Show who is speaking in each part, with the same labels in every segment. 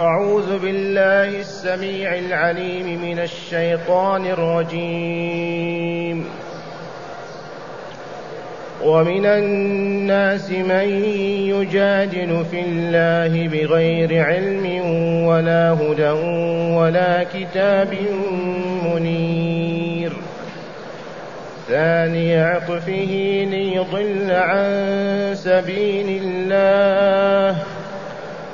Speaker 1: أعوذ بالله السميع العليم من الشيطان الرجيم. ومن الناس من يجادل في الله بغير علم ولا هدى ولا كتاب منير. ثاني عطفه ليضل عن سبيل الله.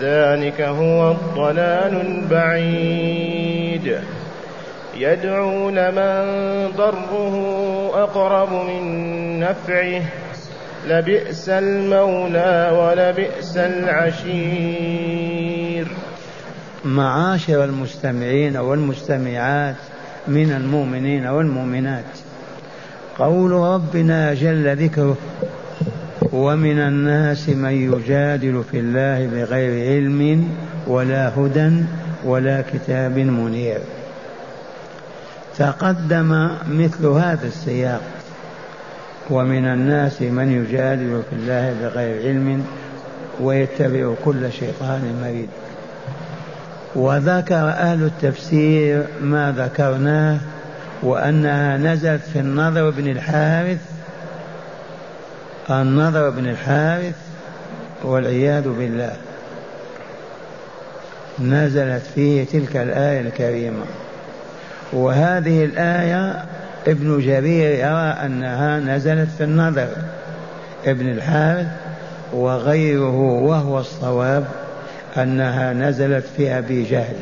Speaker 1: ذلك هو الضلال البعيد. يدعو لمن ضره أقرب من نفعه. لبئس المولى ولبئس العشير.
Speaker 2: معاشر المستمعين والمستمعات من المؤمنين والمؤمنات. قول ربنا جل ذكره ومن الناس من يجادل في الله بغير علم ولا هدى ولا كتاب منير. تقدم مثل هذا السياق. ومن الناس من يجادل في الله بغير علم ويتبع كل شيطان مريد. وذكر أهل التفسير ما ذكرناه وأنها نزلت في النضر بن الحارث النضر بن الحارث والعياذ بالله. نزلت فيه تلك الآية الكريمة. وهذه الآية ابن جرير يرى أنها نزلت في النظر. ابن الحارث وغيره وهو الصواب أنها نزلت في أبي جهل.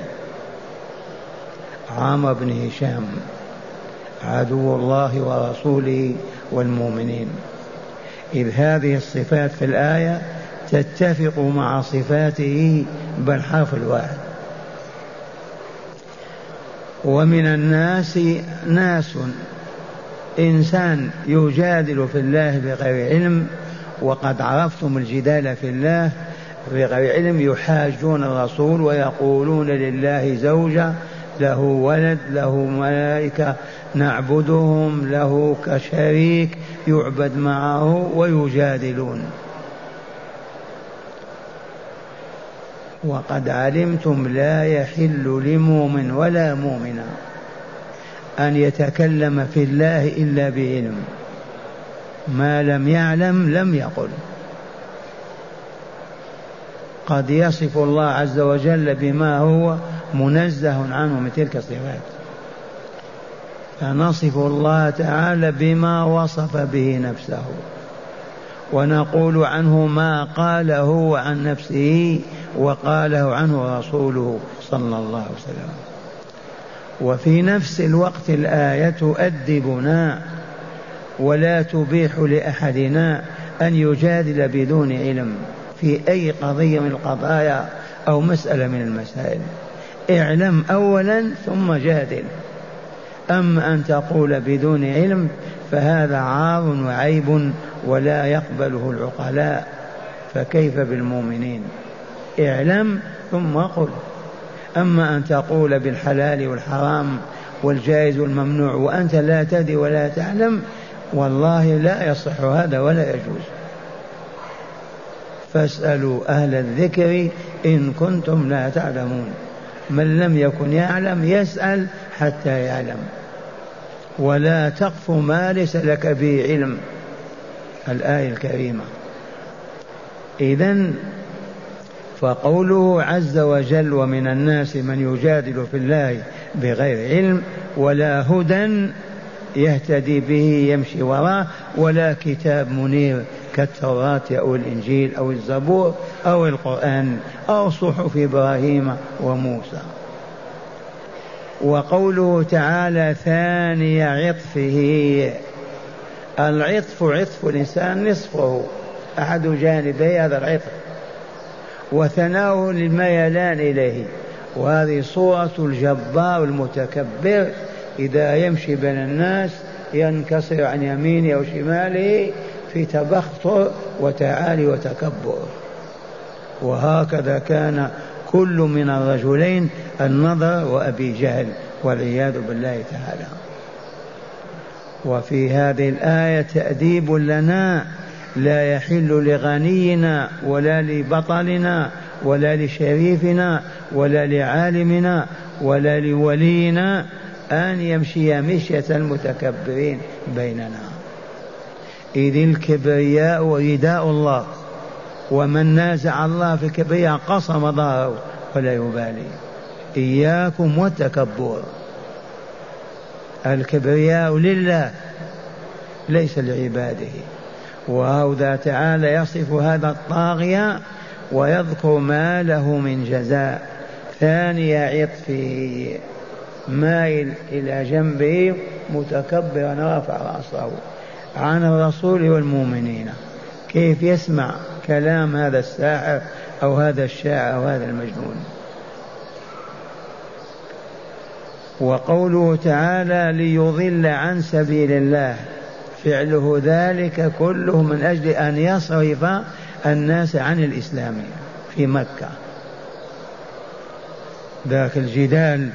Speaker 2: عامر بن هشام عدو الله ورسوله والمؤمنين. إذ هذه الصفات في الآية تتفق مع صفاته بل حرف الواحد. ومن الناس ناس إنسان يجادل في الله بغير علم وقد عرفتم الجدال في الله بغير علم يحاجون الرسول ويقولون لله زوجة له ولد له ملائكة نعبدهم له كشريك يعبد معه ويجادلون. وقد علمتم لا يحل لمؤمن ولا مؤمنة أن يتكلم في الله إلا بعلم. ما لم يعلم لم يقل. قد يصف الله عز وجل بما هو منزه عنه من تلك الصفات. فنصف الله تعالى بما وصف به نفسه ونقول عنه ما قاله عن نفسه وقاله عنه رسوله صلى الله عليه وسلم. وفي نفس الوقت الآية تؤدبنا ولا تبيح لأحدنا أن يجادل بدون علم في أي قضية من القضايا أو مسألة من المسائل. اعلم أولا ثم جادل. أما أن تقول بدون علم فهذا عار وعيب ولا يقبله العقلاء؟ فكيف بالمؤمنين؟ اعلم ثم قل. أما أن تقول بالحلال والحرام والجائز والممنوع وأنت لا تدري ولا تعلم والله لا يصح هذا ولا يجوز. فاسألوا أهل الذكر إن كنتم لا تعلمون. من لم يكن يعلم يسأل حتى يعلم. ولا تقف ما ليس لك به علم. الآية الكريمة. إذا فقوله عز وجل ومن الناس من يجادل في الله بغير علم ولا هدى يهتدي به يمشي وراه ولا كتاب منير كالتوراة أو الإنجيل أو الزبور أو القرآن أو صحف إبراهيم وموسى. وقوله تعالى ثاني عطفه. العطف عطف الإنسان نصفه. أحد جانبي هذا العطف. وثناؤه للميلان إليه. وهذه صورة الجبار المتكبر. إذا يمشي بين الناس ينكسر عن يمينه أو شماله في تبختر وتعالي وتكبر. وهكذا كان كل من الرجلين النضر وأبي جهل والعياذ بالله تعالى. وفي هذه الآية تأديب لنا لا يحل لغنينا ولا لبطلنا ولا لشريفنا ولا لعالمنا ولا لولينا أن يمشي مشية المتكبرين بيننا. إذ الكبرياء رداء الله. ومن نازع الله في الكبرياء قصم ظهره ولا يبالي. إياكم والتكبر. الكبرياء لله ليس لعباده. وهذا تعالى يصف هذا الطاغية ويذكر ما له من جزاء. ثاني عطفه مائل إلى جنبه متكبرا رافع رأسه عن الرسول والمؤمنين. كيف يسمع؟ كلام هذا الساحر أو هذا الشاعر أو هذا المجنون. وقوله تعالى ليضل عن سبيل الله. فعله ذلك كله من أجل أن يصرف الناس عن الإسلام في مكة. ذاك الجدال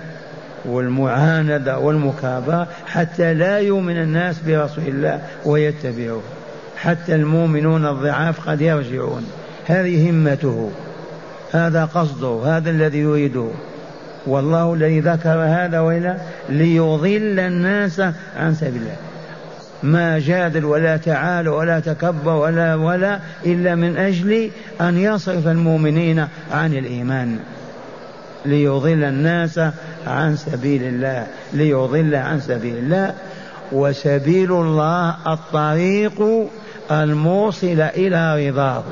Speaker 2: والمعاندة والمكابرة حتى لا يؤمن الناس برسول الله ويتبعوه. حتى المؤمنون الضعاف قد يرجعون. هذه همته. هذا قصده. هذا الذي يريده. والله الذي ذكر هذا وإلا ليضل الناس عن سبيل الله. ما جادل ولا تعال ولا تكبر ولا ولا إلا من أجل أن يصرف المؤمنين عن الإيمان. ليضل الناس عن سبيل الله. ليضل عن سبيل الله. وسبيل الله الطريق الموصل إلى رضاه.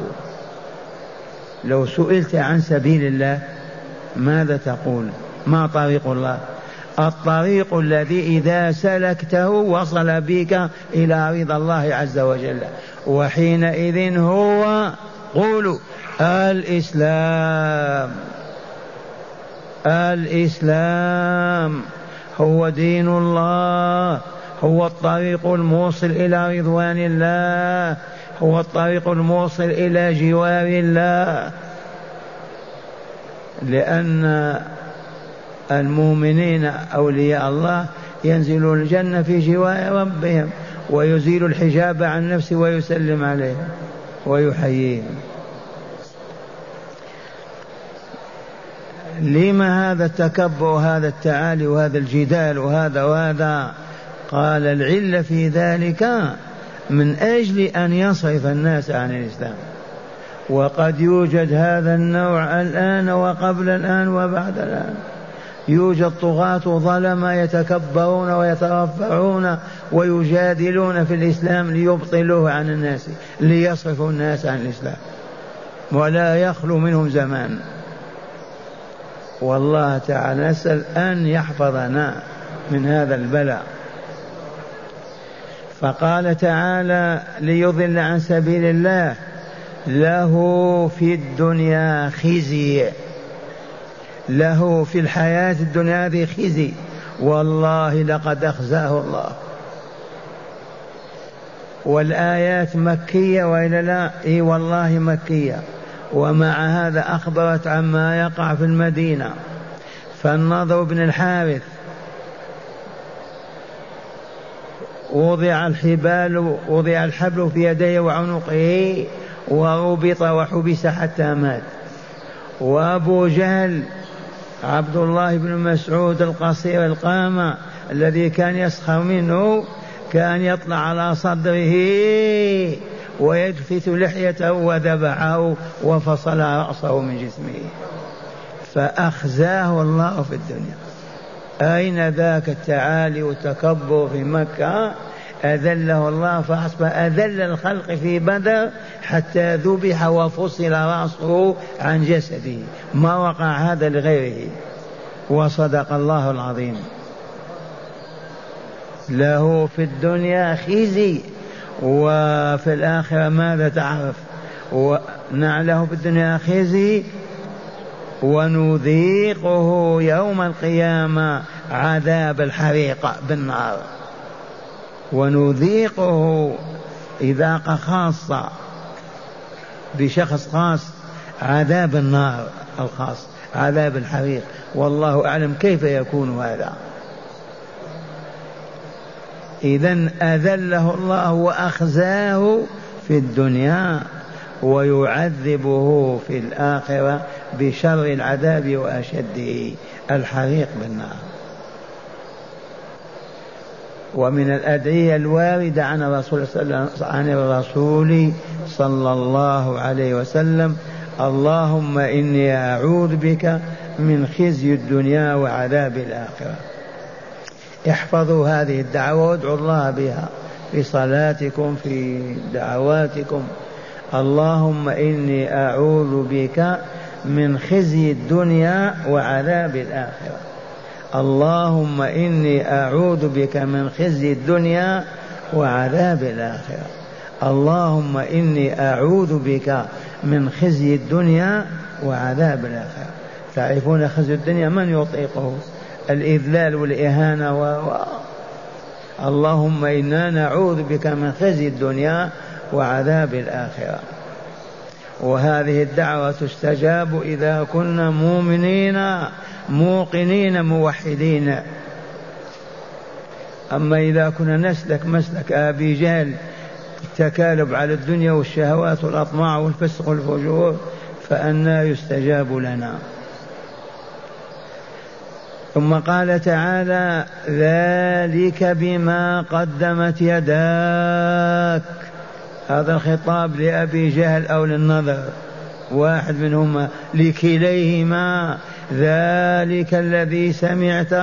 Speaker 2: لو سئلت عن سبيل الله ماذا تقول؟ ما طريق الله؟ الطريق الذي إذا سلكته وصل بك إلى رضا الله عز وجل. وحينئذ هو قولوا الإسلام. الإسلام هو دين الله. هو الطريق الموصل إلى رضوان الله. هو الطريق الموصل إلى جوار الله. لأن المؤمنين أولياء الله ينزلون الجنة في جوار ربهم ويزيل الحجاب عن نفسه ويسلم عليهم ويحييهم. لما هذا التكبر وهذا التعالي وهذا الجدال وهذا وهذا قال العلة في ذلك من أجل أن يصرف الناس عن الإسلام. وقد يوجد هذا النوع الآن وقبل الآن وبعد الآن. يوجد طغاة ظلمة يتكبرون ويترفعون ويجادلون في الإسلام ليبطلوه عن الناس ليصرفوا الناس عن الإسلام. ولا يخلو منهم زمان. والله تعالى نسأل أن يحفظنا من هذا البلاء. فقال تعالى ليضل عن سبيل الله له في الدنيا خزي له في الحياة الدنيا هذه خزي والله لقد أخزاه الله. والآيات مكية وإلا لا؟ إي والله مكية. ومع هذا أخبرت عما يقع في المدينة. فالنضر بن الحارث وضع الحبال وضع الحبل في يديه وعنقه وربط وحبس حتى مات. وأبو جهل عبد الله بن مسعود القصير القامة الذي كان يسخر منه كان يطلع على صدره ويدفت لحيته وذبحه وفصل رأسه من جسمه. فأخزاه الله في الدنيا. أين ذاك التعالي والتكبر في مكة؟ أذله الله فأصبح أذل الخلق في بدر حتى ذبح وفصل رأسه عن جسده. ما وقع هذا لغيره. وصدق الله العظيم. له في الدنيا خزي وفي الآخرة ماذا تعرف؟ ونعله في الدنيا خزي ونذيقه يوم القيامة عذاب الحريق بالنار. ونذيقه إذاقة خاصة بشخص خاص عذاب النار الخاص عذاب الحريق. والله أعلم كيف يكون هذا. إذا أذله الله وأخزاه في الدنيا. ويعذبه في الآخرة بشر العذاب وأشده الحريق بالنار. ومن الأدعية الواردة عن الرسول عن الرسول صلى الله عليه وسلم اللهم إني أعوذ بك من خزي الدنيا وعذاب الآخرة. احفظوا هذه الدعوة وادعوا الله بها في صلاتكم في دعواتكم. اللهم إني أعوذ بك من خزي الدنيا وعذاب الآخرة. اللهم إني أعوذ بك من خزي الدنيا وعذاب الآخرة. اللهم إني أعوذ بك من خزي الدنيا وعذاب الآخرة. تعرفون خزي الدنيا من يطيقه؟ الإذلال والإهانة و... و... اللهم إنا نعوذ بك من خزي الدنيا وعذاب الآخرة. وهذه الدعوة تستجاب إذا كنا مؤمنين موقنين موحدين. أما إذا كنا نسلك مسلك أبي جهل التكالب على الدنيا والشهوات والأطماع والفسق والفجور فأنا يستجاب لنا. ثم قال تعالى ذلك بما قدمت يداك. هذا الخطاب لأبي جهل أو للنظر. واحد منهما. لكليهما ذلك الذي سمعت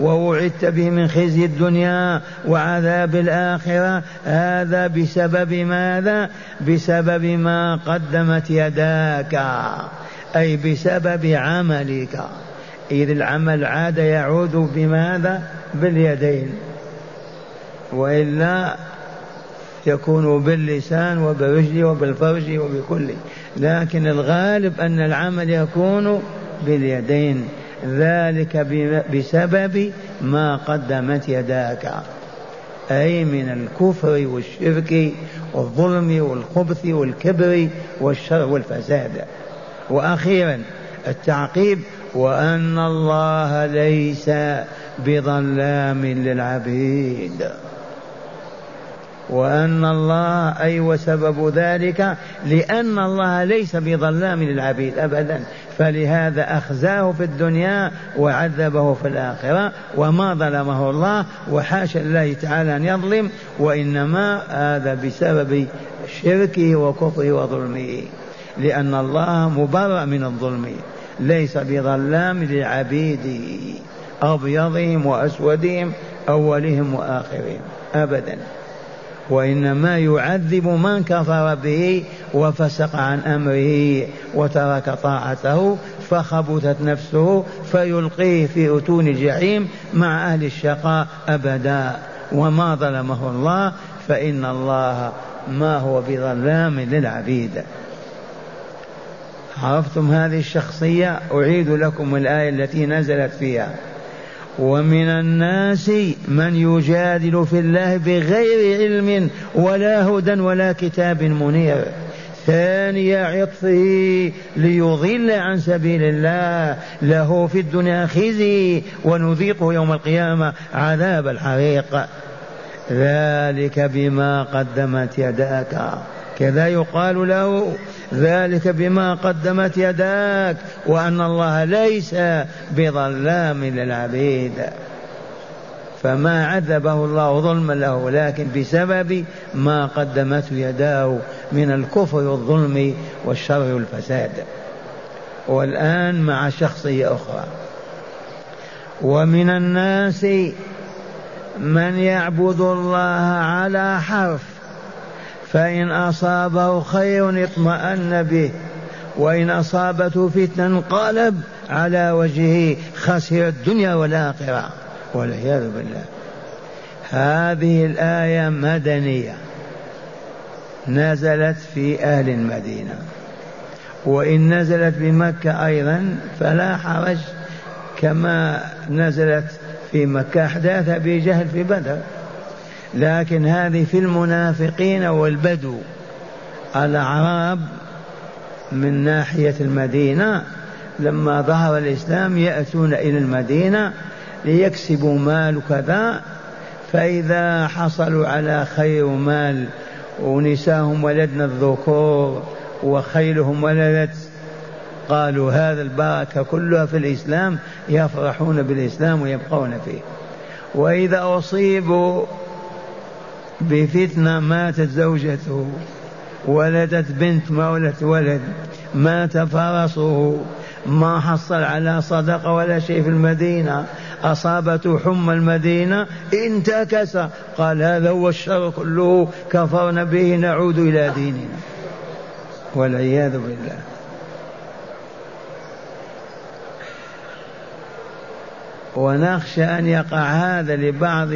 Speaker 2: ووعدت به من خزي الدنيا وعذاب الآخرة. هذا بسبب ماذا؟ بسبب ما قدمت يداك. أي بسبب عملك. إذ العمل عاد يعود بماذا؟ باليدين. وإلا يكون باللسان وبالرجل وبالفرج وبكل. لكن الغالب أن العمل يكون باليدين. ذلك بسبب ما قدمت يداك. أي من الكفر والشرك والظلم والخبث والكبر والشر والفساد. وأخيرا التعقيب وأن الله ليس بظلام للعبيد. وأن الله أي وسبب ذلك؟ لأن الله ليس بظلام للعبيد أبدا. فلهذا أخزاه في الدنيا وعذبه في الآخرة وما ظلمه الله وحاشا الله تعالى أن يظلم وإنما هذا بسبب شركه وكفره وظلمه. لأن الله مبرأ من الظلم ليس بظلام لعبيده أبيضهم وأسودهم أولهم وآخرهم أبدا. وإنما يعذب من كفر به وفسق عن أمره وترك طاعته فخبثت نفسه فيلقيه في أتون الجحيم مع أهل الشقاء أبدا. وما ظلمه الله فإن الله ما هو بظلام للعبيد. عرفتم هذه الشخصية؟ أعيد لكم الآية التي نزلت فيها. ومن الناس من يجادل في الله بغير علم ولا هدى ولا كتاب منير. ثاني عطفه ليضل عن سبيل الله. له في الدنيا خزي ونذيقه يوم القيامة عذاب الحريق. ذلك بما قدمت يداك. كذا يقال له ذلك بما قدمت يداك وأن الله ليس بظلام للعبيد. فما عذبه الله ظلما له لكن بسبب ما قدمته يداه من الكفر والظلم والشر والفساد. والآن مع شخصية أخرى. ومن الناس من يعبد الله على حرف. فإن أصابه خير اطمأن به وإن أصابته فتنة انقلب على وجهه خسر الدنيا والآخرة والعياذ بالله. هذه الآية مدنية نزلت في أهل المدينة وإن نزلت بمكة أيضا فلا حرج كما نزلت في مكة أحداث أبي جهل في بدر. لكن هذه في المنافقين والبدو. الأعراب من ناحية المدينة لما ظهر الإسلام يأتون إلى المدينة ليكسبوا مال وكذا فإذا حصلوا على خير مال ونساهم ولدنا الذكور وخيلهم ولدت قالوا هذا البركة كلها في الإسلام يفرحون بالإسلام ويبقون فيه. وإذا أصيبوا بفتنة ماتت زوجته ولدت بنت ما ولدت ولد مات فرسه. ما حصل على صدقة ولا شيء في المدينة. أصابته حمى المدينة انتكس. قال هذا هو الشر كله كفرنا به نعود إلى ديننا. والعياذ بالله. ونخشى أن يقع هذا لبعض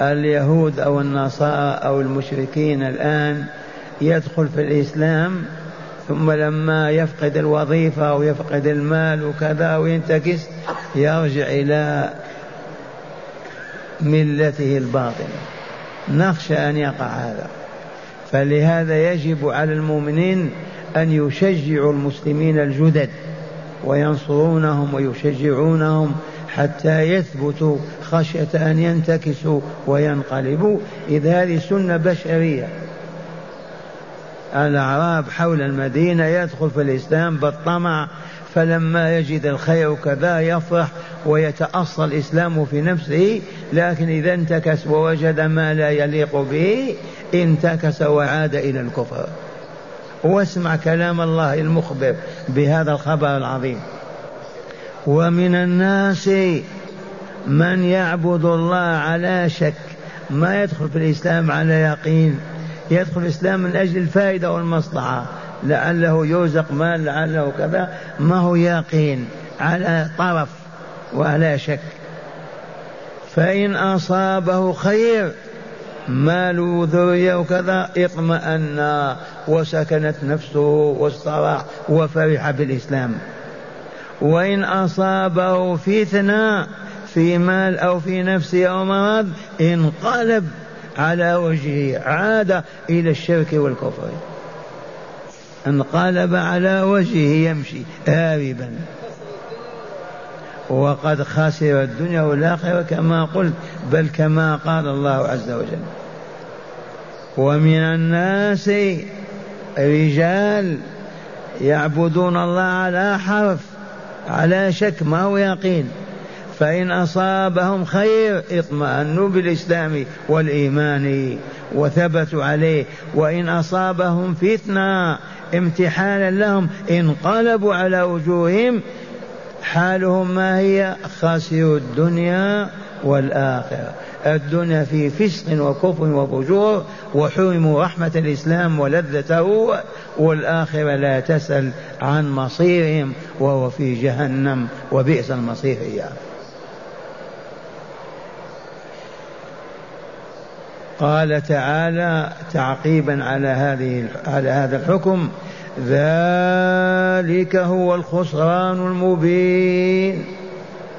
Speaker 2: اليهود أو النصارى أو المشركين الآن يدخل في الإسلام ثم لما يفقد الوظيفة أو يفقد المال وكذا وينتكس يرجع إلى ملته الباطلة نخشى أن يقع هذا. فلهذا يجب على المؤمنين أن يشجعوا المسلمين الجدد وينصرونهم ويشجعونهم حتى يثبتوا خشية أن ينتكسوا وينقلبوا. إذ هذه سنة بشرية. الأعراب حول المدينة يدخل في الإسلام بالطمع فلما يجد الخير كذا يفرح ويتأصل الإسلام في نفسه. لكن إذا انتكس ووجد ما لا يليق به انتكس وعاد إلى الكفر. واسمع كلام الله المخبر بهذا الخبر العظيم. ومن الناس من يعبد الله على شك. ما يدخل في الإسلام على يقين. يدخل الإسلام من أجل الفائدة والمصلحة. لعله يرزق مال لعله كذا. ما هو يقين؟ على طرف وعلى شك. فإن أصابه خير مال وذرية وكذا اطمأن. وسكنت نفسه واستراح وفرح بالإسلام. وإن أصابه فتنة في مال أو في نفسه أو مرض انقلب على وجهه عاد إلى الشرك والكفر. انقلب على وجهه يمشي هاربا وقد خسر الدنيا والآخرة كما قلت بل كما قال الله عز وجل. ومن الناس رجال يعبدون الله على حرف. على شك ما هو يقين. فإن أصابهم خير اطمأنوا بالإسلام والإيمان وثبتوا عليه. وإن أصابهم فتنة امتحانا لهم انقلبوا على وجوههم حالهم ما هي؟ خسروا الدنيا والآخرة. الدنيا في فسق وكفر وفجور وحرموا رحمة الإسلام ولذته والآخرة لا تسأل عن مصيرهم وهو في جهنم وبئس المصير إياه. قال تعالى تعقيبا على هذه على هذا الحكم ذلك هو الخسران المبين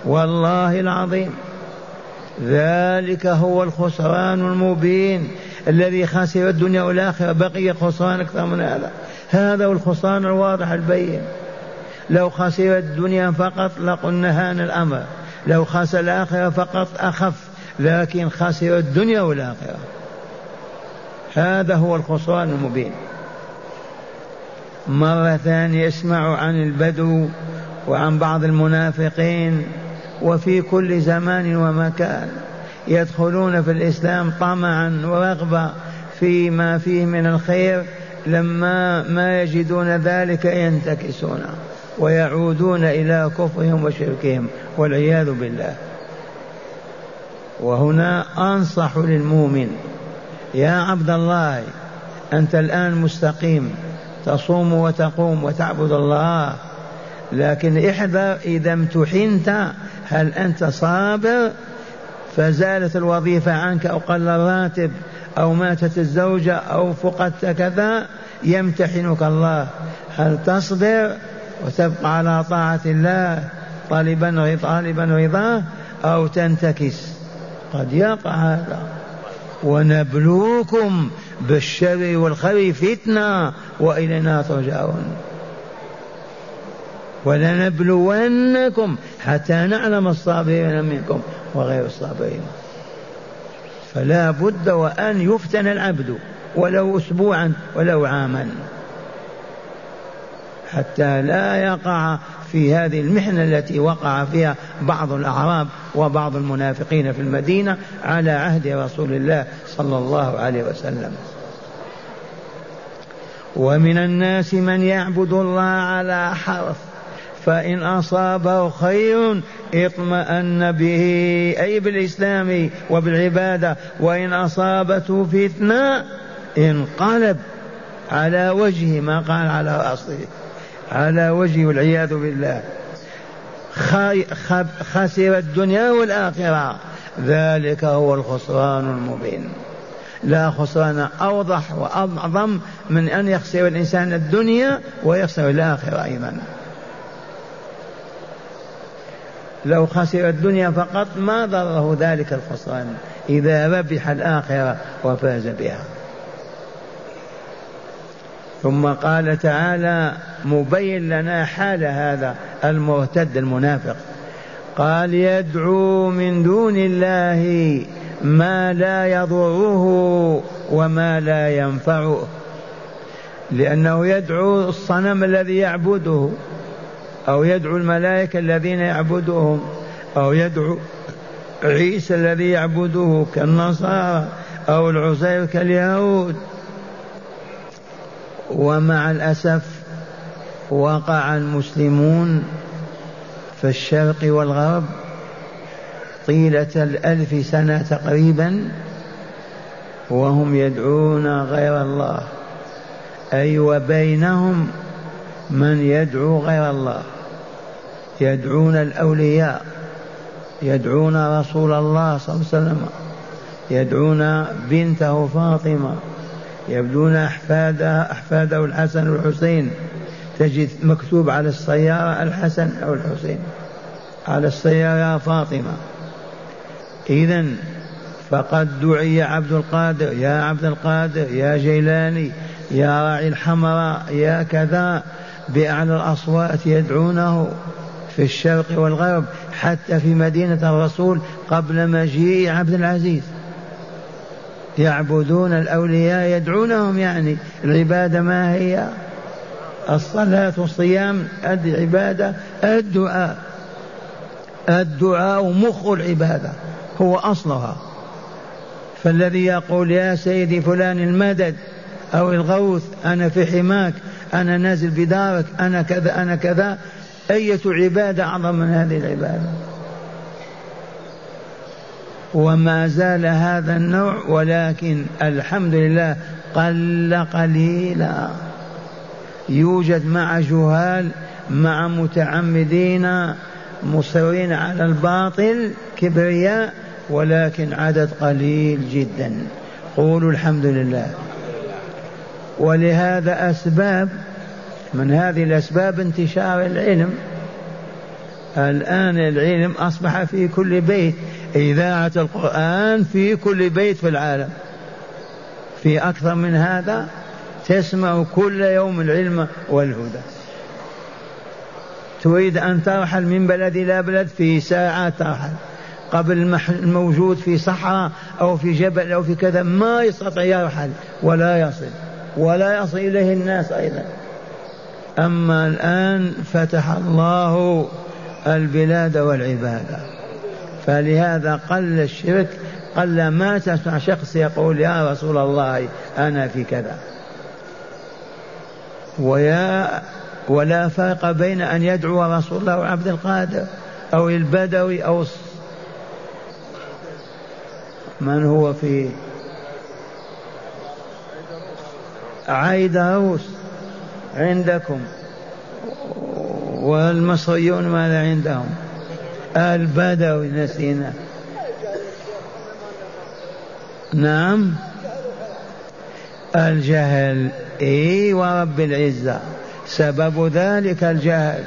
Speaker 2: والله العظيم. ذلك هو الخسران المبين الذي خسر الدنيا والآخرة. بقي خسران أكثر من هذا. هذا هو الخسران الواضح البين. لو خسر الدنيا فقط لقلنا هان الأمر. لو خسر الآخرة فقط أخف لكن خسر الدنيا والآخرة. هذا هو الخسران المبين. مرة ثانية اسمعوا عن البدو وعن بعض المنافقين. وفي كل زمان ومكان يدخلون في الإسلام طمعا ورغبة فيما فيه من الخير لما ما يجدون ذلك ينتكسون ويعودون إلى كفرهم وشركهم والعياذ بالله. وهنا أنصح للمؤمن يا عبد الله أنت الآن مستقيم تصوم وتقوم وتعبد الله لكن احذر إذا امتحنت هل أنت صابر؟ فزالت الوظيفة عنك أو قل الراتب أو ماتت الزوجة أو فقدت كذا يمتحنك الله. هل تصبر وتبقى على طاعة الله طالبا طالبا رضاه أو تنتكس؟ قد يقع هذا. ونبلوكم بالشر والخير فتنة وإلينا ترجعون. ولنبلونكم حتى نعلم الصابرين منكم وغير الصابرين. فلا بد وأن يفتن العبد ولو أسبوعا ولو عاما. حتى لا يقع في هذه المحنة التي وقع فيها بعض الأعراب وبعض المنافقين في المدينة على عهد رسول الله صلى الله عليه وسلم. ومن الناس من يعبد الله على حرف فإن أصابه خير اطمأن به أي بالإسلام وبالعبادة. وإن أصابته فتنة انقلب على وجهه ما قال على رأسه على وجهه والعياذ بالله. خسر الدنيا والآخرة. ذلك هو الخسران المبين. لا خسران أوضح وأعظم من أن يخسر الإنسان الدنيا ويخسر الآخرة أيضا. لو خسر الدنيا فقط ما ضره ذلك الخسران إذا ربح الآخرة وفاز بها. ثم قال تعالى مبين لنا حال هذا المرتد المنافق. قال يدعو من دون الله ما لا يضره وما لا ينفعه لأنه يدعو الصنم الذي يعبده. أو يدعو الملائكة الذين يعبدهم أو يدعو عيسى الذي يعبده كالنصارى أو العزير كاليهود. ومع الأسف وقع المسلمون في الشرق والغرب طيلة الألف سنة تقريبا وهم يدعون غير الله. أي وبينهم من يدعو غير الله. يدعون الأولياء. يدعون رسول الله صلى الله عليه وسلم. يدعون بنته فاطمة. يبدون أحفادها أحفاده الحسن والحسين. تجد مكتوب على السيارة الحسن أو الحسين. على السيارة فاطمة. إذا فقد دعي عبد القادر يا عبد القادر يا جيلاني يا راعي الحمراء يا كذا. بأعلى الأصوات يدعونه في الشرق والغرب حتى في مدينة الرسول قبل مجيء عبد العزيز. يعبدون الأولياء يدعونهم يعني. العبادة ما هي؟ الصلاة والصيام العبادة الدعاء. الدعاء مخ العبادة هو أصلها. فالذي يقول يا سيدي فلان المدد أو الغوث أنا في حماك أنا نازل بدارك أنا كذا أنا كذا. أية عبادة أعظم من هذه العبادة؟ وما زال هذا النوع ولكن الحمد لله قل قليلا. يوجد مع جهال مع متعمدين مصرين على الباطل كبرياء ولكن عدد قليل جدا. قولوا الحمد لله. ولهذا أسباب من هذه الأسباب انتشار العلم. الآن العلم أصبح في كل بيت إذاعة القرآن في كل بيت في العالم. في أكثر من هذا تسمع كل يوم العلم والهدى. تريد أن ترحل من بلد إلى بلد في ساعات ترحل. قبل الموجود في صحراء أو في جبل أو في كذا ما يستطيع يرحل ولا يصل. ولا يصل إليه الناس أيضا. أما الآن فتح الله البلاد والعبادة فلهذا قل الشرك قل ما تسمع شخص يقول يا رسول الله أنا في كذا. ويا ولا فرق بين أن يدعو رسول الله وعبد القادر أو البدوي أو من هو في عيدروس عندكم. والمصريون ماذا عندهم؟ البدوي نسينا. نعم. الجهل إي ورب العزة. سبب ذلك الجهل.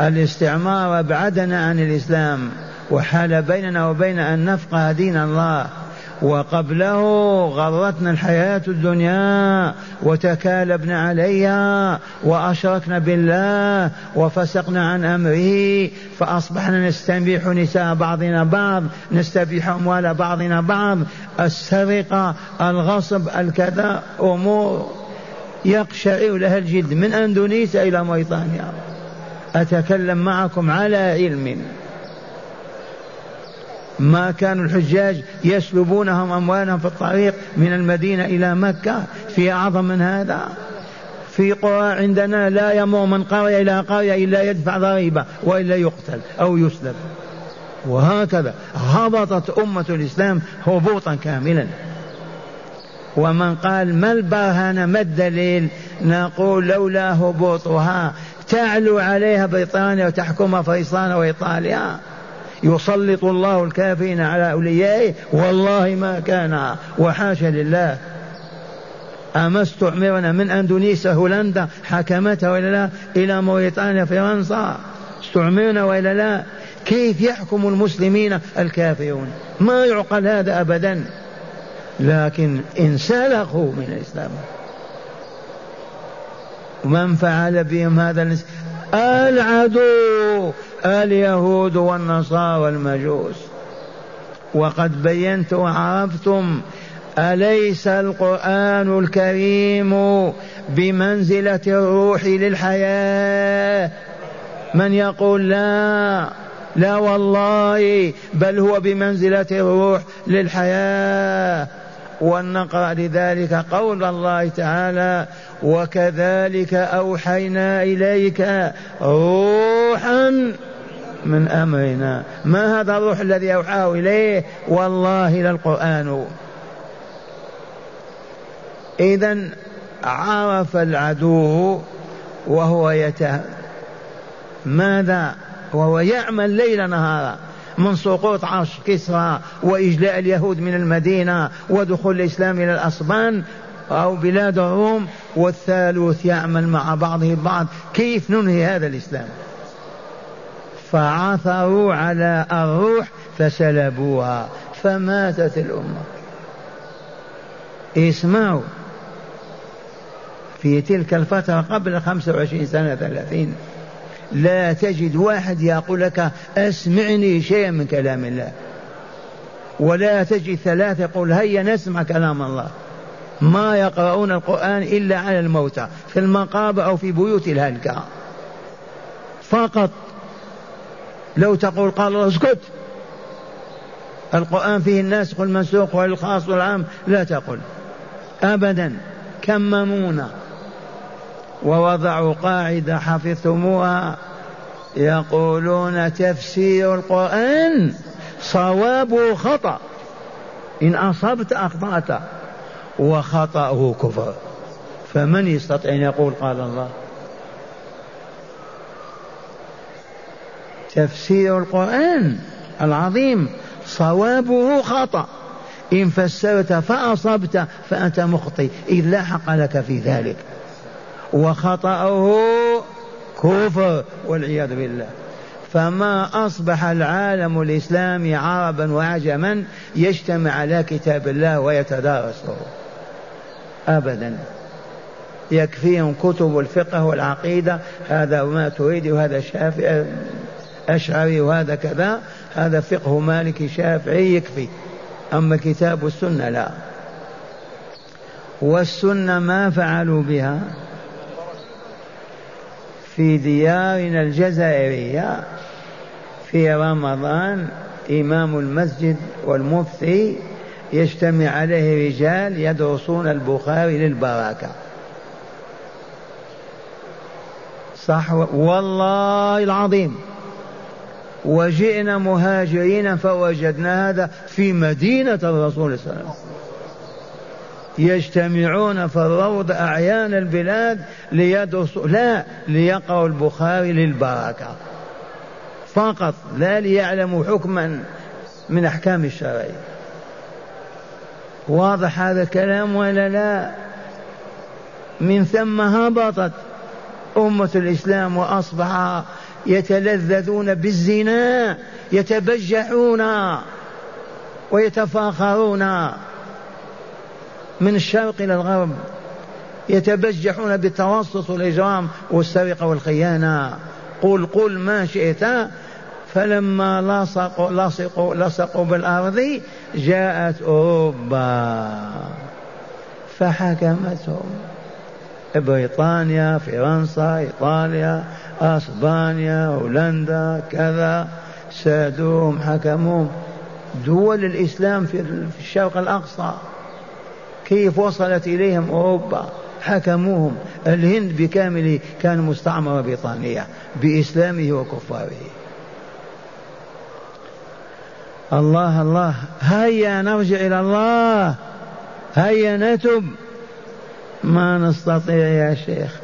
Speaker 2: الاستعمار أبعدنا عن الإسلام وحال بيننا وبين أن نفقه دين الله. وقبله غرتنا الحياة الدنيا وتكالبنا عليها وأشركنا بالله وفسقنا عن أمره فأصبحنا نستبيح نساء بعضنا بعض نستبيح أموال بعضنا بعض. السرقة الغصب الكذا أمور يقشعر لها الجلد من أندونيسيا إلى موريتانيا. أتكلم معكم على علم. ما كانوا الحجاج يسلبونهم أموالهم في الطريق من المدينة إلى مكة. في أعظم من هذا. في قرى عندنا لا يمر من قرية إلى قرية إلا يدفع ضريبة وإلا يقتل أو يسلب. وهكذا هبطت أمة الإسلام هبوطا كاملا. ومن قال ما البرهان ما الدليل؟ نقول لولا هبوطها تعلو عليها بريطانيا وتحكمها فرنسا وإيطاليا يسلط الله الكافرين على أوليائه والله ما كان وحاشا لله. أما استعمرنا من أندونيسيا هولندا حكمتها ولا لا؟ إلى موريتانيا فرنسا. استعمرنا ولا لا؟ كيف يحكم المسلمين الكافرون؟ ما يعقل هذا أبدا. لكن انسلخوا من الإسلام من فعل بهم هذا العدو اليهود والنصارى والمجوس. وقد بينت وعرفتم أليس القرآن الكريم بمنزلة الروح للحياة؟ من يقول لا لا والله بل هو بمنزلة الروح للحياة. ولنقرأ لذلك قول الله تعالى وكذلك أوحينا إليك روحا من أمرنا. ما هذا الروح الذي أوحاه إليه؟ والله للقران اذا عرف العدو وهو يته ماذا؟ وهو يعمل ليل نهارا. من سقوط عرش كسرى وإجلاء اليهود من المدينة ودخول الإسلام إلى الأصبان أو بلاد الروم والثالث يعمل مع بعضه البعض. كيف ننهي هذا الإسلام؟ فعثروا على الروح فسلبوها فماتت الأمة. اسمعوا في تلك الفترة قبل خمسة وعشرين سنة ثلاثين لا تجد واحد يقول لك أسمعني شيئا من كلام الله. ولا تجد ثلاثة يقول هيا نسمع كلام الله. ما يقرؤون القرآن إلا على الموتى في المقابر أو في بيوت الهلكة. فقط لو تقول قال الله اسكت. القرآن فيه الناسخ والمنسوخ والخاص والعام لا تقل. أبدا. كممونا. ووضعوا قاعدة حفظتموها. يقولون تفسير القرآن صوابه خطأ إن أصبت أخطأت وخطأه كفر. فمن يستطيع أن يقول قال الله؟ تفسير القرآن العظيم صوابه خطأ. إن فسرت فأصبت فأنت مخطئ. إذ لا حق لك في ذلك. وخطأه كفر والعياذ بالله. فما أصبح العالم الإسلامي عربا وعجما يجتمع على كتاب الله ويتدارسه. أبدا. يكفيهم كتب الفقه والعقيدة هذا ما تريد وهذا شافعي أشعري وهذا كذا هذا فقه مالكي شافعي يكفي. أما الكتاب والسنة لا. والسنة ما فعلوا بها. في ديارنا الجزائرية في رمضان إمام المسجد والمفتي يجتمع عليه رجال يدرسون البخاري للبركة. صح؟ والله العظيم. وجئنا مهاجرين فوجدنا هذا في مدينة الرسول صلى الله عليه وسلم. يجتمعون في الروض أعيان البلاد ليدرسوا لا ليقرأوا البخاري للبركة. فقط لا ليعلموا حكما من أحكام الشرعية. واضح هذا الكلام ولا لا؟ من ثم هبطت أمة الإسلام وأصبح يتلذذون بالزنا يتبجحون ويتفاخرون. من الشرق إلى الغرب يتبجحون بالتوسط والإجرام والسرقة والخيانة. قل قل ما شئت. فلما لصقوا لصقوا لصقوا بالأرض جاءت أوروبا. فحكمتهم بريطانيا فرنسا إيطاليا أسبانيا هولندا كذا. سادوهم حكموهم. دول الإسلام في الشرق الأقصى. كيف وصلت إليهم أوروبا؟ حكموهم. الهند بكامله كان مستعمرة بريطانية بإسلامه وكفاره. الله الله. هيا نرجع إلى الله. هيا نتب ما نستطيع يا شيخ.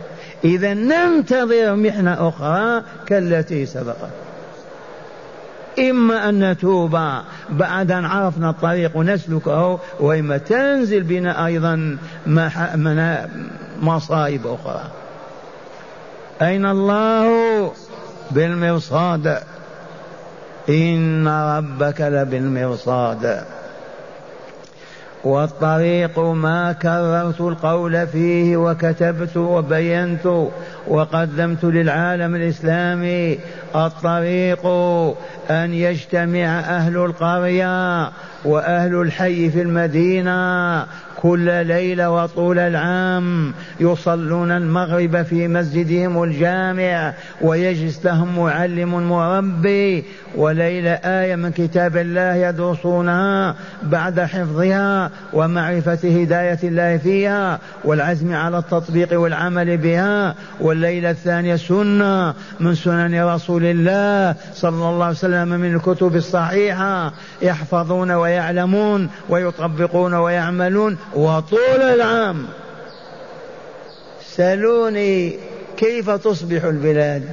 Speaker 2: إذا ننتظر محنة أخرى كالتي سبقت. إما أن نتوب بعد أن عرفنا الطريق ونسلكه وإما تنزل بنا أيضا مصائب أخرى. أين الله؟ بالمرصاد. إن ربك لبالمرصاد. والطريق ما كررت القول فيه وكتبت وبينت وقدمت للعالم الإسلامي الطريق أن يجتمع أهل القرية وأهل الحي في المدينة كل ليلة وطول العام يصلون المغرب في مسجدهم الجامع ويجلس لهم معلم مربي وليلة آية من كتاب الله يدرسونها بعد حفظها ومعرفة هداية الله فيها والعزم على التطبيق والعمل بها والليلة الثانية سنة من سنن رسول الله صلى الله عليه وسلم من الكتب الصحيحة يحفظون ويعلمون ويطبقون ويعملون وطول العام سلوني كيف تصبح البلاد؟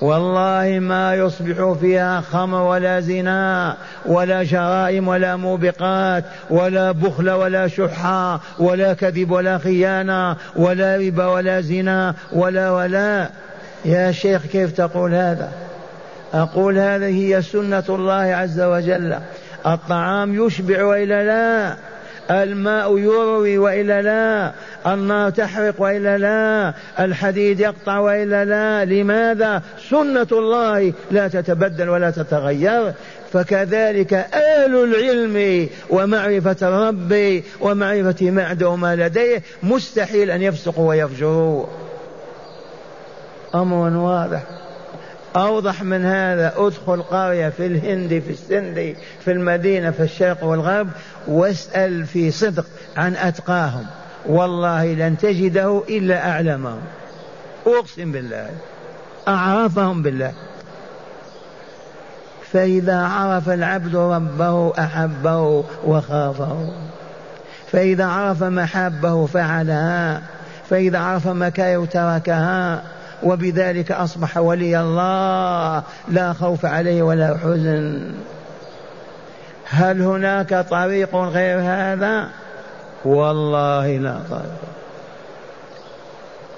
Speaker 2: والله ما يصبح فيها خمر ولا زنا ولا جرائم ولا موبقات ولا بخل ولا شحة ولا كذب ولا خيانة ولا ربا ولا زنا ولا ولا يا شيخ كيف تقول هذا؟ أقول هذه هي سنة الله عز وجل. الطعام يشبع وإلا لا. الماء يروي وإلا لا النار تحرق وإلا لا الحديد يقطع وإلا لا. لماذا؟ سنة الله لا تتبدل ولا تتغير. فكذلك أهل العلم ومعرفة الرب ومعرفة ما عنده وما لديه مستحيل أن يفسقوا ويفجروا. أمر واضح. أوضح من هذا أدخل قرية في الهند في السند في المدينة في الشرق والغرب واسأل في صدق عن أتقاهم. والله لن تجده إلا أعلمهم. أقسم بالله أعرفهم بالله. فإذا عرف العبد ربه أحبه وخافه. فإذا عرف محبه فعلها. فإذا عرف مكاره تركها وبذلك أصبح ولي الله لا خوف عليه ولا حزن. هل هناك طريق غير هذا؟ والله لا طريق.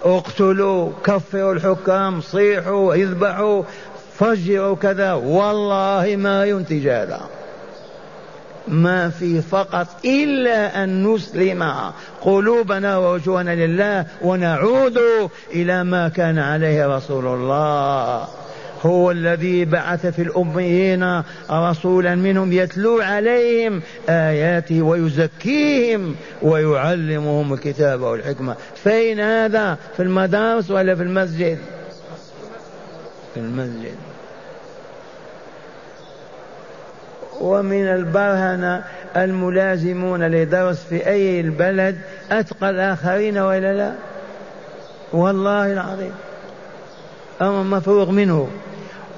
Speaker 2: اقتلوا كفروا الحكام صيحوا اذبحوا فجروا كذا والله ما ينتج هذا. ما في فقط إلا أن نسلم قلوبنا ووجوهنا لله ونعود إلى ما كان عليه رسول الله. هو الذي بعث في الأميين رسولا منهم يتلو عليهم آياته ويزكيهم ويعلمهم الكتاب والحكمة. فين هذا؟ في المدارس ولا في المسجد؟ في المسجد. ومن البرهنة الملازمون لدرس في أي البلد أتقى الآخرين وإلا لا؟ والله العظيم. أمر مفروغ منه.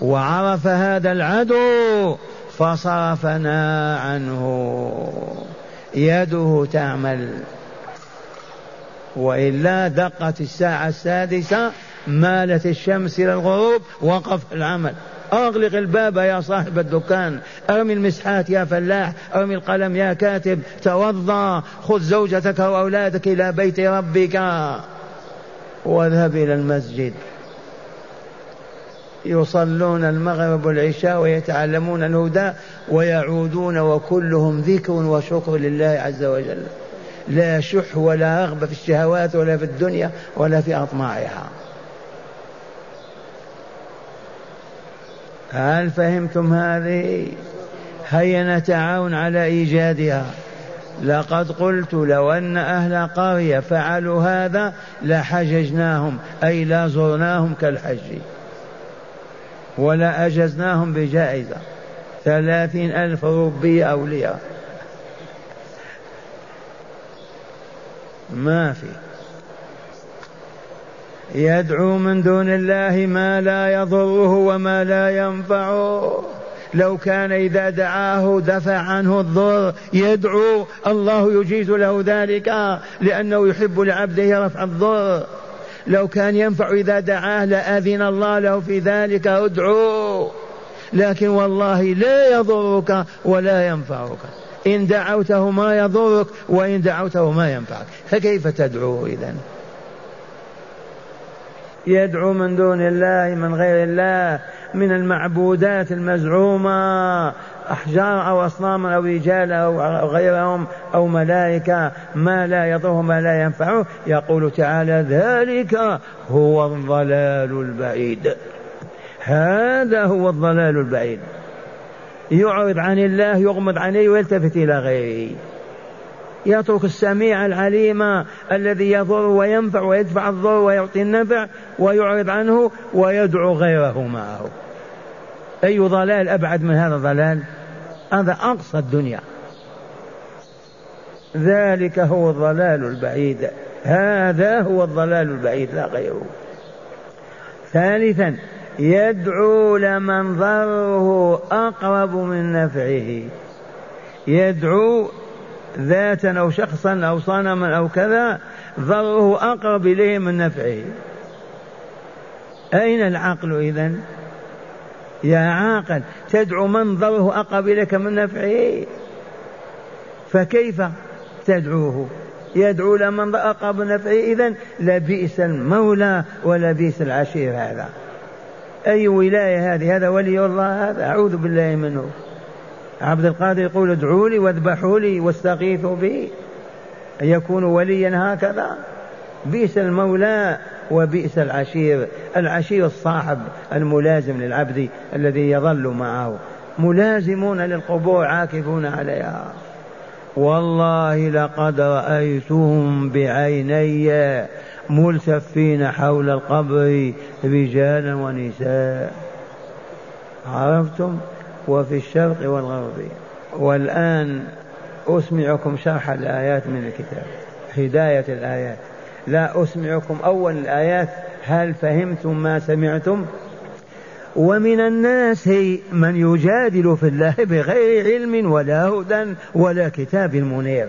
Speaker 2: وعرف هذا العدو فصرفنا عنه. يده تعمل. وإلا دقت الساعة السادسة مالت الشمس إلى الغروب وقف العمل. أغلق الباب يا صاحب الدكان. أرمي المسحات يا فلاح. أرمي القلم يا كاتب. توضأ. خذ زوجتك وأولادك إلى بيت ربك. واذهب إلى المسجد. يصلون المغرب والعشاء ويتعلمون الهدى ويعودون وكلهم ذكر وشكر لله عز وجل. لا شح ولا رغبة في الشهوات ولا في الدنيا ولا في أطماعها. هل فهمتم هذه؟ هيا نتعاون على إيجادها. لقد قلت لو أن أهل قرية فعلوا هذا لحججناهم أي لا زرناهم كالحج. ولا أجزناهم بجائزة. ثلاثين ألف روبية أولياء. ما في. يدعو من دون الله ما لا يضره وما لا ينفعه. لو كان إذا دعاه دفع عنه الضر يدعو الله يجيز له ذلك لأنه يحب لعبده رفع الضر. لو كان ينفع إذا دعاه لأذن الله له في ذلك ادعو. لكن والله لا يضرك ولا ينفعك. إن دعوته ما يضرك وإن دعوته ما ينفعك. فكيف تدعوه إذا يدعو من دون الله من غير الله من المعبودات المزعومة أحجار أو أصنام أو رجال أو غيرهم أو ملائكة ما لا يضره ما لا ينفعه. يقول تعالى ذلك هو الضلال البعيد. هذا هو الضلال البعيد. يعرض عن الله يغمض عليه ويلتفت إلى غيره. يترك السميع العليم الذي يضر وينفع ويدفع الضر ويعطي النفع ويعرض عنه ويدعو غيره معه أي ضلال أبعد من هذا الضلال؟ هذا أقصى الدنيا. ذلك هو الضلال البعيد. هذا هو الضلال البعيد لا غيره. ثالثا يدعو لمن ضره أقرب من نفعه. يدعو ذاتا أو شخصا أو صنما أو كذا ضره أقرب إليه من نفعه. أين العقل إذن؟ يا عاقل تدعو من ضره أقرب إليك من نفعه. فكيف تدعوه؟ يدعو لمن أقرب من نفعه. إذن لبئس المولى ولبئس العشير هذا. أي ولاية هذه؟ هذا ولي الله هذا. أعوذ بالله منه. عبد القادر يقول ادعوا لي واذبحوا لي واستغيثوا بي. يكون وليا هكذا. بئس المولى وبئس العشير. العشير الصاحب الملازم للعبد الذي يظل معه. ملازمون للقبور عاكفون عليها. والله لقد رأيتهم بعيني ملتفين حول القبر رجالا ونساء. عرفتم؟ وفي الشرق والغرب. والآن أسمعكم شرح الآيات من الكتاب هداية الآيات. لا أسمعكم أول الآيات هل فهمتم ما سمعتم؟ ومن الناس من يجادل في الله بغير علم ولا هدى ولا كتاب منير.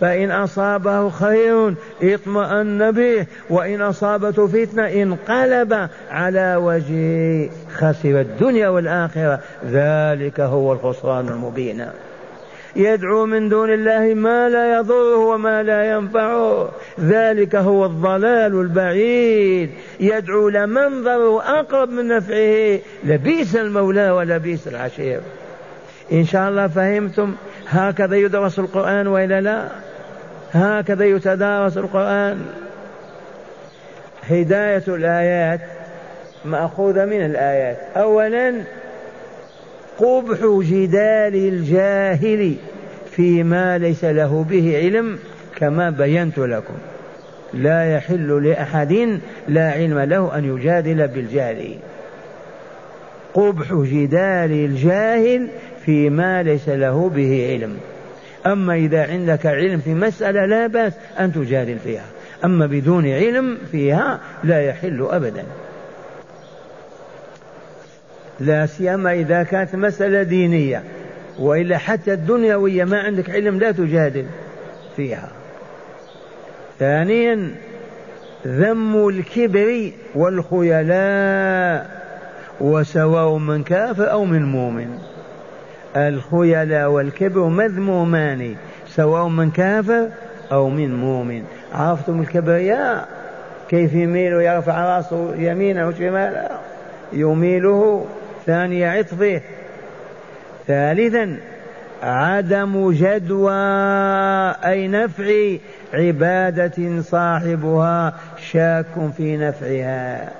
Speaker 2: فإن أصابه خير اطمأن به وإن أصابته فتنة انقلب على وجهه خسر الدنيا والآخرة. ذلك هو الخسران المبين. يدعو من دون الله ما لا يضره وما لا ينفعه. ذلك هو الضلال البعيد. يدعو لمن ضره أقرب من نفعه. لبيس المولى ولبيس العشير. إن شاء الله فهمتم هكذا يدرس القرآن وإلا لا؟ هكذا يتدارس القرآن. هداية الآيات مأخوذة من الآيات. أولا قبح جدال الجاهل فيما ليس له به علم كما بينت لكم. لا يحل لأحد لا علم له أن يجادل بالجاهل. قبح جدال الجاهل فيما ليس له به علم. أما إذا عندك علم في مسألة لا بأس أن تجادل فيها. أما بدون علم فيها لا يحل أبدا. لا سيما إذا كانت مسألة دينية وإلا حتى الدنيوية ما عندك علم لا تجادل فيها. ثانيا ذم الكبر والخيلاء وسواء من كافر أو من مؤمن. الخيلاء والكبر مذمومان سواء من كافر أو من مؤمن. عرفتم الكبرياء كيف يميل ويرفع رأسه يمينا وشمالا؟ يميله ثاني عطفه. ثالثا عدم جدوى أي نفع عبادة صاحبها شاك في نفعها.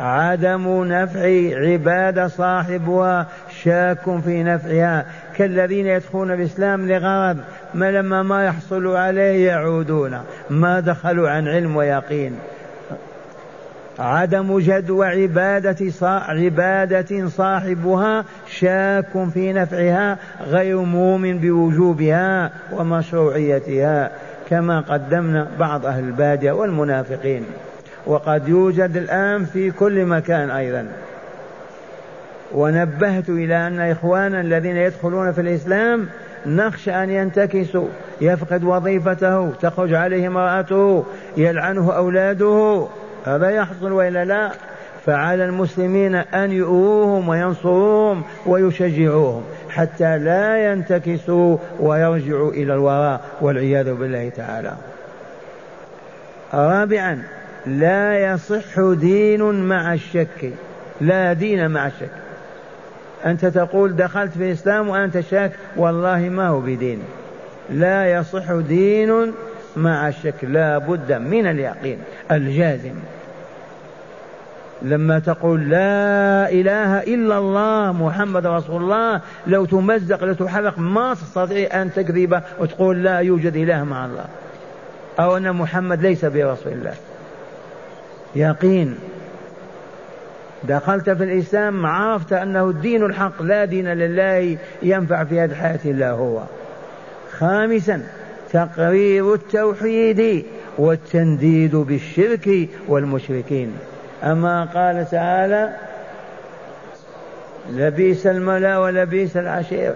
Speaker 2: عدم نفع عبادة صاحبها شاك في نفعها. كالذين يدخلون الإسلام لغرض ما لما ما يحصلوا عليه يعودون ما دخلوا عن علم ويقين. عدم جدوى عبادة عبادة صاحبها شاك في نفعها غير مؤمن بوجوبها ومشروعيتها كما قدمنا بعض أهل البادية والمنافقين. وقد يوجد الآن في كل مكان أيضا. ونبهت إلى أن إخوانا الذين يدخلون في الإسلام نخشى أن ينتكسوا يفقد وظيفته تخرج عليه امرأته يلعنه أولاده. هذا يحصل وإلا لا؟ فعلى المسلمين أن يؤوهم وينصروهم ويشجعوهم حتى لا ينتكسوا ويرجعوا إلى الوراء والعياذ بالله تعالى. رابعا لا يصح دين مع الشك. لا دين مع الشك. أنت تقول دخلت في الإسلام وأنت شاك والله ما هو بدين. لا يصح دين مع الشك. لا بد من اليقين الجازم. لما تقول لا إله إلا الله محمد رسول الله لو تمزق لو تحرق ما تستطيع أن تكذب وتقول لا يوجد إله مع الله. أو أن محمد ليس برسول الله. يقين. دخلت في الإسلام عرفت أنه الدين الحق لا دين لله ينفع في هذه الحياة إلا هو. خامسا تقرير التوحيد والتنديد بالشرك والمشركين. أما قال تعالى لبيس الملا ولبيس العشير